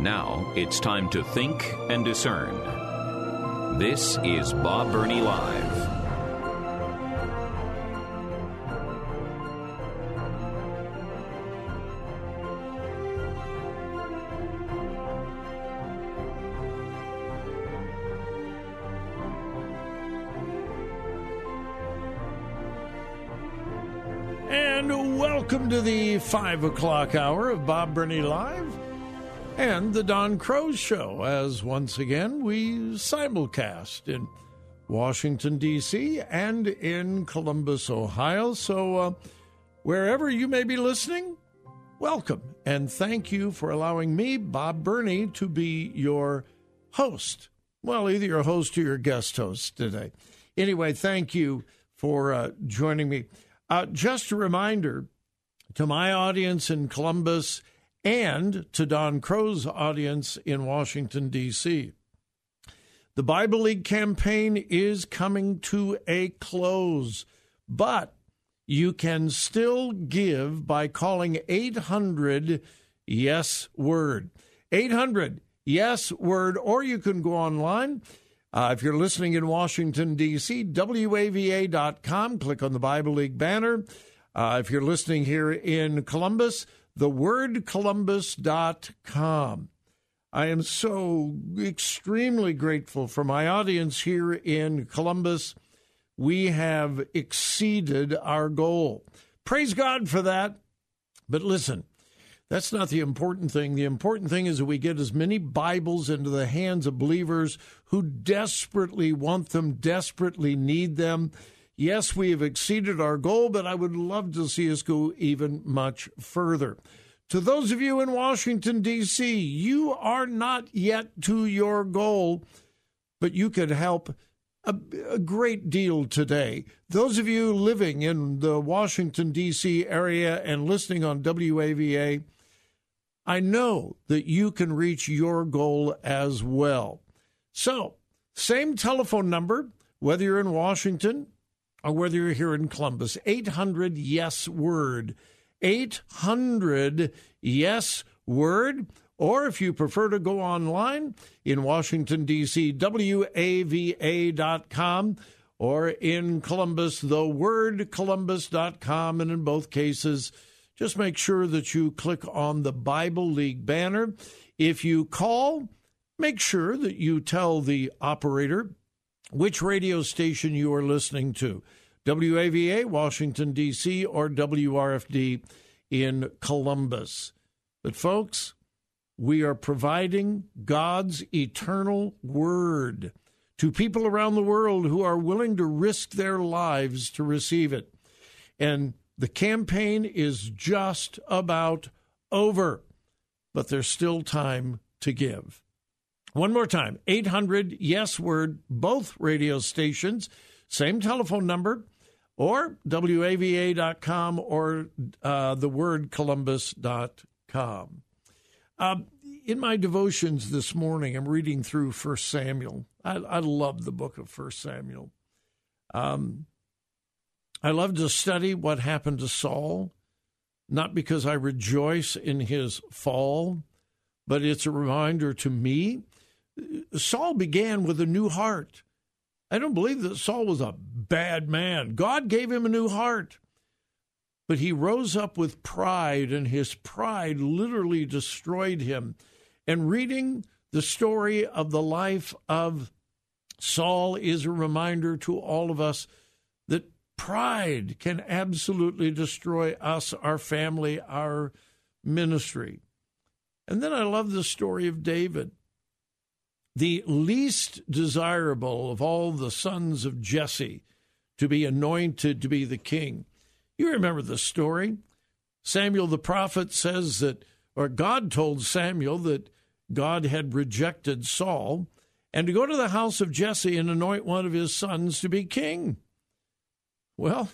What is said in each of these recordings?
Now it's time to think and discern. This is Bob Burney Live. And welcome to the five o'clock hour of Bob Burney Live and the Don Crow Show, as once again we simulcast in Washington, D.C. and in Columbus, Ohio. So, uh, wherever you may be listening, welcome and thank you for allowing me, Bob Burney, to be your host. Well, either your host or your guest host today. Anyway, thank you for uh, joining me. Uh, just a reminder to my audience in Columbus and to Don Crow's audience in Washington, D.C. The Bible League campaign is coming to a close, but you can still give by calling 800 Yes Word. 800 Yes Word, or you can go online. Uh, if you're listening in Washington, D.C., WAVA.com, click on the Bible League banner. Uh, if you're listening here in Columbus, thewordcolumbus.com. I am so extremely grateful for my audience here in Columbus. We have exceeded our goal. Praise God for that. But listen, that's not the important thing. The important thing is that we get as many Bibles into the hands of believers who desperately want them, desperately need them. Yes, we have exceeded our goal, but I would love to see us go even much further. To those of you in Washington, D.C., you are not yet to your goal, but you could help a, a, great deal today. Those of you living in the Washington, D.C. area and listening on WAVA, I know that you can reach your goal as well. So, same telephone number, whether you're in Washington or whether you're here in Columbus, 800 Yes Word. 800 Yes Word. Or if you prefer to go online in Washington, D.C., WAVA.com, or in Columbus, thewordcolumbus.com. And in both cases, just make sure that you click on the Bible League banner. If you call, make sure that you tell the operator which radio station you are listening to. WAVA, Washington, D.C., or WRFD in Columbus. But, folks, we are providing God's eternal word to people around the world who are willing to risk their lives to receive it. And the campaign is just about over, but there's still time to give. One more time 800 Yes Word, both radio stations, same telephone number, or WAVA.com or uh, thewordcolumbus.com. Uh, in my devotions this morning, I'm reading through First Samuel. I, I love the book of First Samuel. Um, I love to study what happened to Saul, not because I rejoice in his fall, but it's a reminder to me. Saul began with a new heart. I don't believe that Saul was a bad man. God gave him a new heart. But he rose up with pride, and his pride literally destroyed him. And reading the story of the life of Saul is a reminder to all of us that pride can absolutely destroy us, our family, our ministry. And then I love the story of David the least desirable of all the sons of Jesse to be anointed to be the king. You remember the story. Samuel the prophet says that or God told Samuel that God had rejected Saul and to go to the house of Jesse and anoint one of his sons to be king. Well,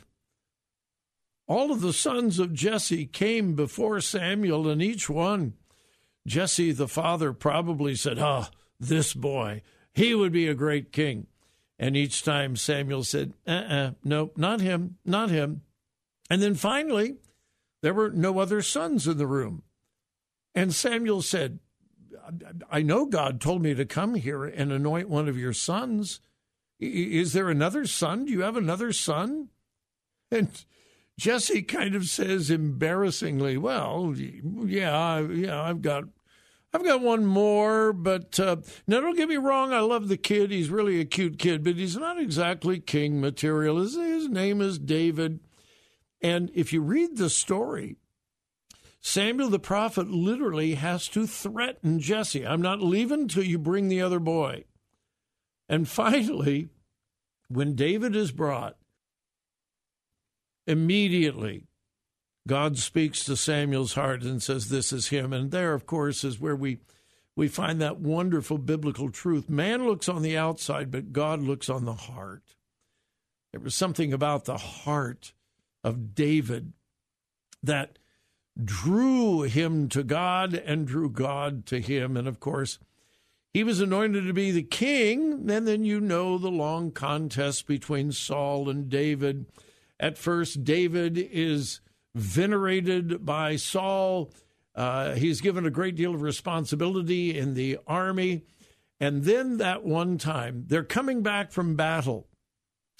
all of the sons of Jesse came before Samuel, and each one, Jesse the father probably said, Ah, oh, this boy, he would be a great king. And each time Samuel said, uh uh-uh, uh, no, not him, not him. And then finally, there were no other sons in the room. And Samuel said, I know God told me to come here and anoint one of your sons. Is there another son? Do you have another son? And Jesse kind of says embarrassingly, "Well, yeah, yeah, I've got I've got one more, but uh, now don't get me wrong. I love the kid. He's really a cute kid, but he's not exactly king material. His, his name is David. And if you read the story, Samuel the prophet literally has to threaten Jesse. I'm not leaving till you bring the other boy. And finally, when David is brought, immediately God speaks to Samuel's heart and says, This is him. And there, of course, is where we, we find that wonderful biblical truth. Man looks on the outside, but God looks on the heart. There was something about the heart of David that drew him to God and drew God to him. And of course, he was anointed to be the king. And then you know the long contest between Saul and David. At first, David is venerated by Saul. Uh, he's given a great deal of responsibility in the army. And then that one time, they're coming back from battle.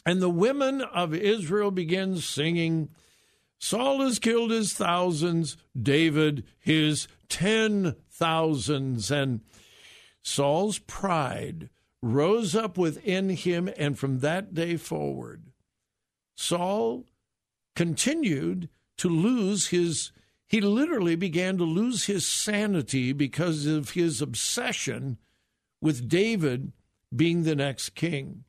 And the women of Israel begin singing Saul has killed his thousands, David his ten thousands. And Saul's pride rose up within him, and from that day forward, Saul continued to lose his, he literally began to lose his sanity because of his obsession with David being the next king.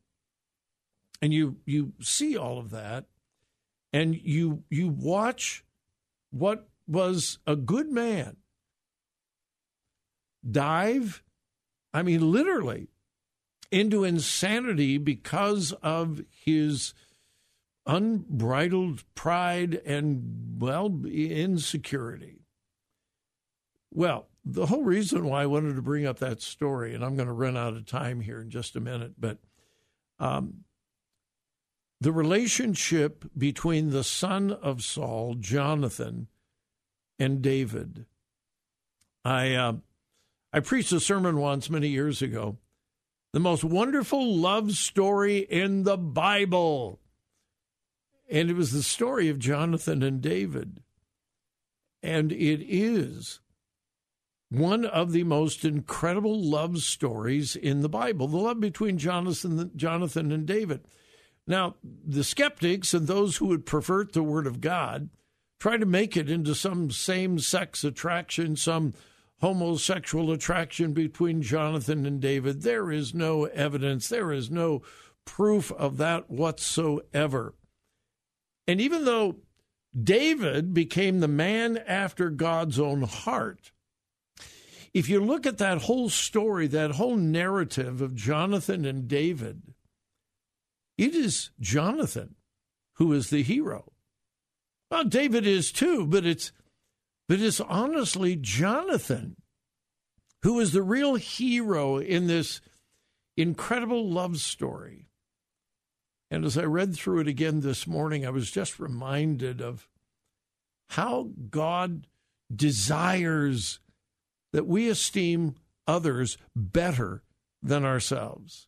And you, you see all of that and you you watch what was a good man dive i mean literally into insanity because of his unbridled pride and well insecurity. Well the whole reason why i wanted to bring up that story and i'm going to run out of time here in just a minute but um, the relationship between the son of Saul, Jonathan, and David. I uh, I preached a sermon once many years ago, the most wonderful love story in the Bible, and it was the story of Jonathan and David, and it is one of the most incredible love stories in the Bible, the love between Jonathan, and David. Now, the skeptics and those who would pervert the Word of God try to make it into some same sex attraction, some homosexual attraction between Jonathan and David. There is no evidence, there is no proof of that whatsoever. And even though David became the man after God's own heart, if you look at that whole story, that whole narrative of Jonathan and David, it is Jonathan who is the hero. Well, David is too, but it's but it's honestly Jonathan who is the real hero in this incredible love story. And as I read through it again this morning, I was just reminded of how God desires that we esteem others better than ourselves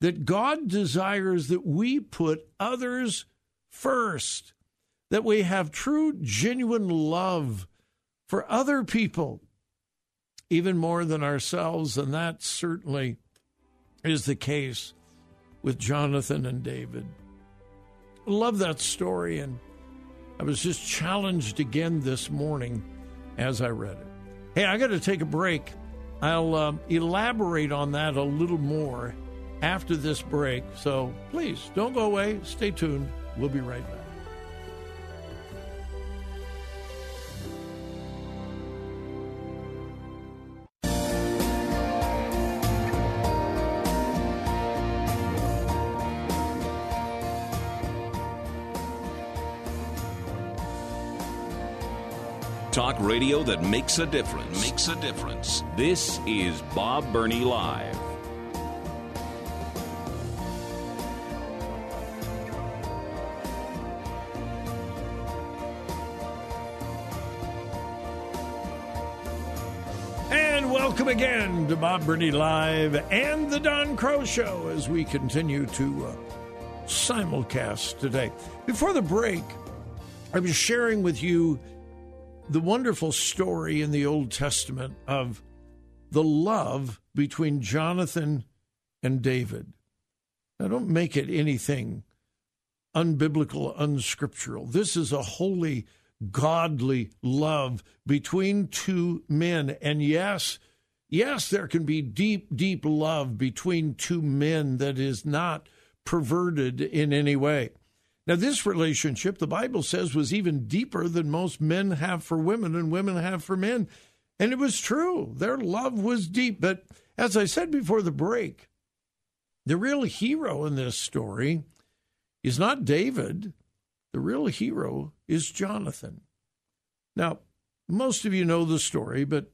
that God desires that we put others first, that we have true, genuine love for other people, even more than ourselves. And that certainly is the case with Jonathan and David. I love that story, and I was just challenged again this morning as I read it. Hey, I got to take a break. I'll uh, elaborate on that a little more after this break. So please don't go away. Stay tuned. We'll be right back. Radio that makes a difference. Makes a difference. This is Bob Burney Live. And welcome again to Bob Burney Live and the Don Crow Show as we continue to uh, simulcast today. Before the break, I was sharing with you the wonderful story in the Old Testament of the love between Jonathan and David. Now, don't make it anything unbiblical, unscriptural. This is a holy, godly love between two men. And yes, yes, there can be deep, deep love between two men that is not perverted in any way. Now, this relationship, the Bible says, was even deeper than most men have for women and women have for men. And it was true. Their love was deep. But as I said before the break, the real hero in this story is not David. The real hero is Jonathan. Now, most of you know the story, but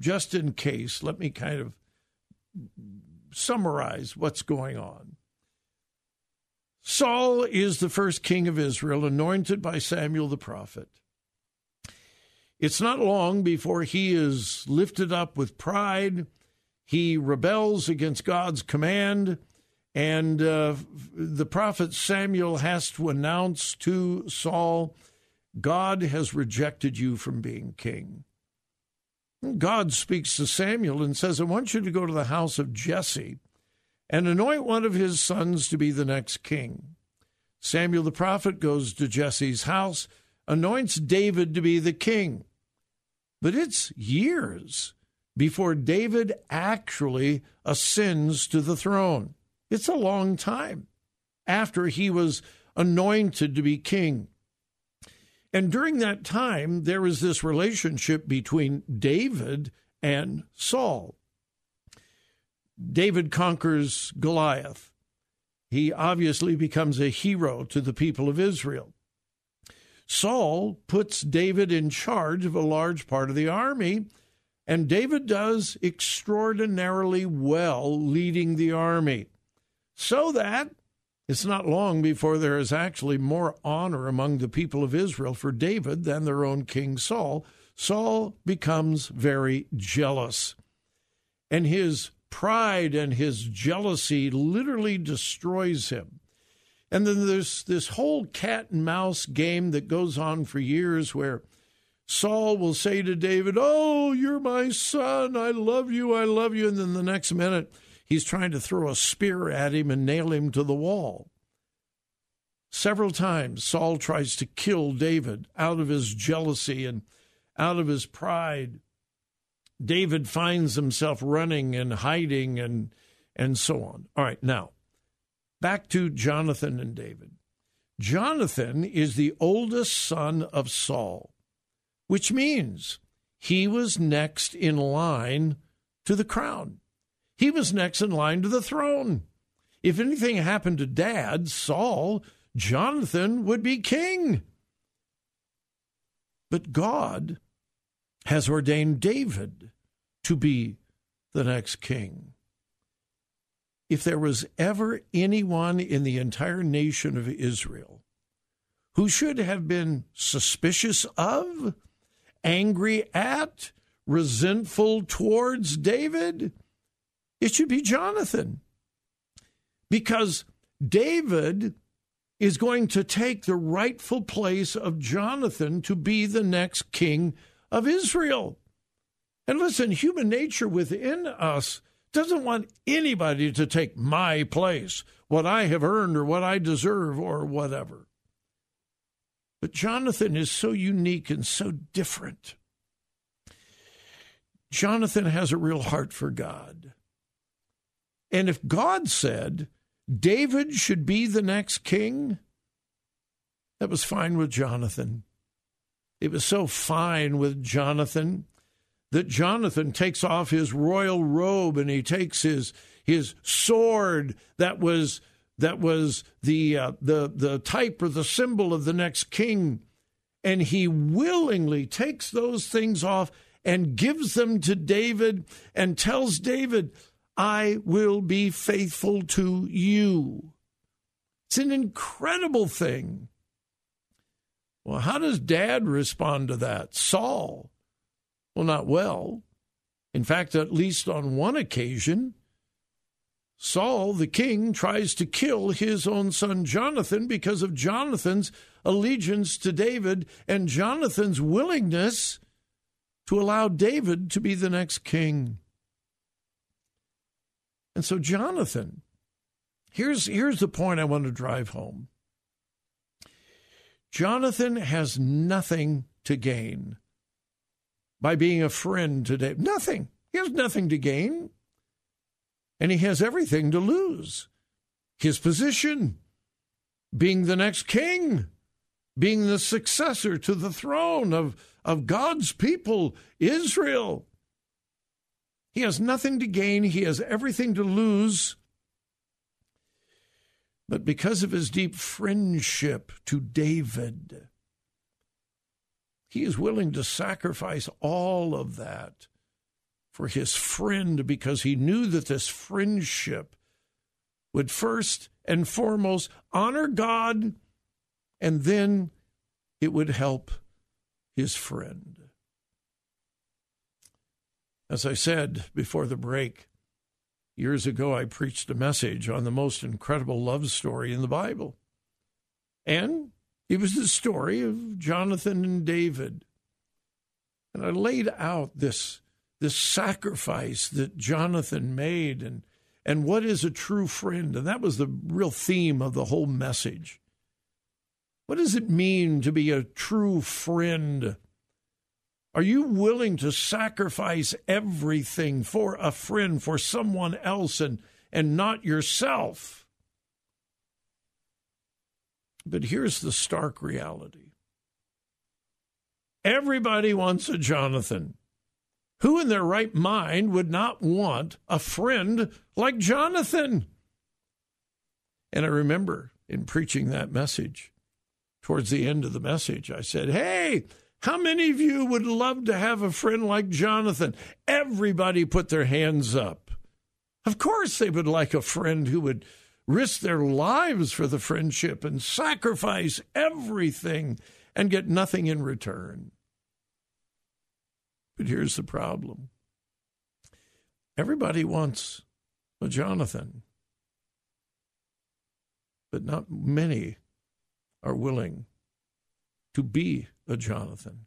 just in case, let me kind of summarize what's going on. Saul is the first king of Israel, anointed by Samuel the prophet. It's not long before he is lifted up with pride. He rebels against God's command, and uh, the prophet Samuel has to announce to Saul, God has rejected you from being king. God speaks to Samuel and says, I want you to go to the house of Jesse and anoint one of his sons to be the next king. Samuel the prophet goes to Jesse's house, anoints David to be the king. But it's years before David actually ascends to the throne. It's a long time after he was anointed to be king. And during that time, there is this relationship between David and Saul. David conquers Goliath. He obviously becomes a hero to the people of Israel. Saul puts David in charge of a large part of the army, and David does extraordinarily well leading the army. So that it's not long before there is actually more honor among the people of Israel for David than their own king Saul. Saul becomes very jealous. And his pride and his jealousy literally destroys him. And then there's this whole cat and mouse game that goes on for years where Saul will say to David, Oh, you're my son. I love you. I love you. And then the next minute, he's trying to throw a spear at him and nail him to the wall. Several times, Saul tries to kill David out of his jealousy and out of his pride. David finds himself running and hiding and and so on. All right, now back to Jonathan and David. Jonathan is the oldest son of Saul, which means he was next in line to the crown. He was next in line to the throne. If anything happened to dad, Saul, Jonathan would be king. But God has ordained David to be the next king. If there was ever anyone in the entire nation of Israel who should have been suspicious of, angry at, resentful towards David, it should be Jonathan. Because David is going to take the rightful place of Jonathan to be the next king of Israel. And listen, human nature within us doesn't want anybody to take my place, what I have earned or what I deserve or whatever. But Jonathan is so unique and so different. Jonathan has a real heart for God. And if God said David should be the next king, that was fine with Jonathan. It was so fine with Jonathan that Jonathan takes off his royal robe and he takes his his sword that was that was the uh, the the type or the symbol of the next king and he willingly takes those things off and gives them to David and tells David, I will be faithful to you. It's an incredible thing. Well, how does dad respond to that? Saul. Well, not well. In fact, at least on one occasion, Saul, the king, tries to kill his own son Jonathan because of Jonathan's allegiance to David and Jonathan's willingness to allow David to be the next king. And so, Jonathan, here's, here's the point I want to drive home Jonathan has nothing to gain by being a friend to David. Nothing. He has nothing to gain. And he has everything to lose his position, being the next king, being the successor to the throne of, of God's people, Israel. He has nothing to gain, he has everything to lose. But because of his deep friendship to David, he is willing to sacrifice all of that for his friend because he knew that this friendship would first and foremost honor God and then it would help his friend. As I said before the break, years ago I preached a message on the most incredible love story in the Bible. And it was the story of Jonathan and David. And I laid out this, this sacrifice that Jonathan made and, and what is a true friend. And that was the real theme of the whole message. What does it mean to be a true friend? Are you willing to sacrifice everything for a friend, for someone else, and, and not yourself? But here's the stark reality everybody wants a Jonathan. Who in their right mind would not want a friend like Jonathan? And I remember in preaching that message, towards the end of the message, I said, Hey, how many of you would love to have a friend like Jonathan? Everybody put their hands up. Of course, they would like a friend who would risk their lives for the friendship and sacrifice everything and get nothing in return. But here's the problem everybody wants a Jonathan, but not many are willing to be a Jonathan.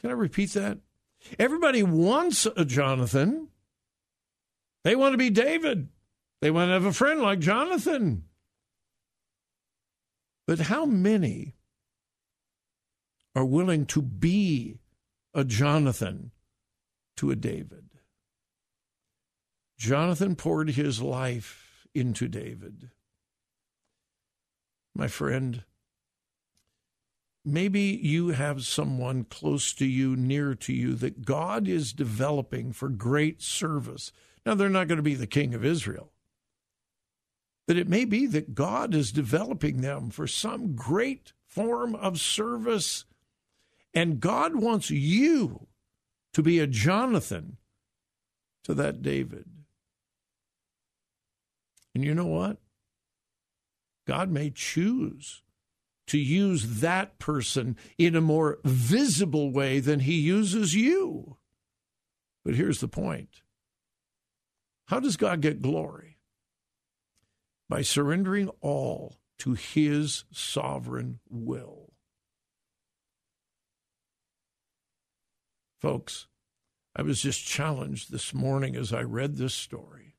Can I repeat that? Everybody wants a Jonathan. They want to be David. They want to have a friend like Jonathan. But how many are willing to be a Jonathan to a David? Jonathan poured his life into David. My friend, maybe you have someone close to you, near to you, that God is developing for great service. Now, they're not going to be the king of Israel, but it may be that God is developing them for some great form of service. And God wants you to be a Jonathan to that David. And you know what? God may choose to use that person in a more visible way than he uses you. But here's the point how does God get glory? By surrendering all to his sovereign will. Folks, I was just challenged this morning as I read this story.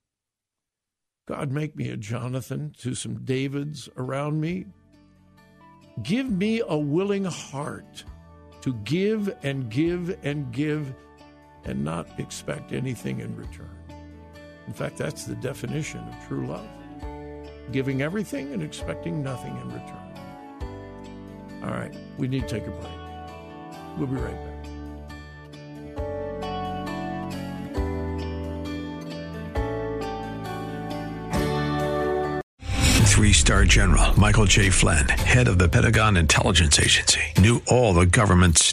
God, make me a Jonathan to some Davids around me Give me a willing heart to give and give and give and not expect anything in return. In fact, that's the definition of true love giving everything and expecting nothing in return. All right, we need to take a break. We'll be right back. Three star general Michael J. Flynn, head of the Pentagon Intelligence Agency, knew all the government's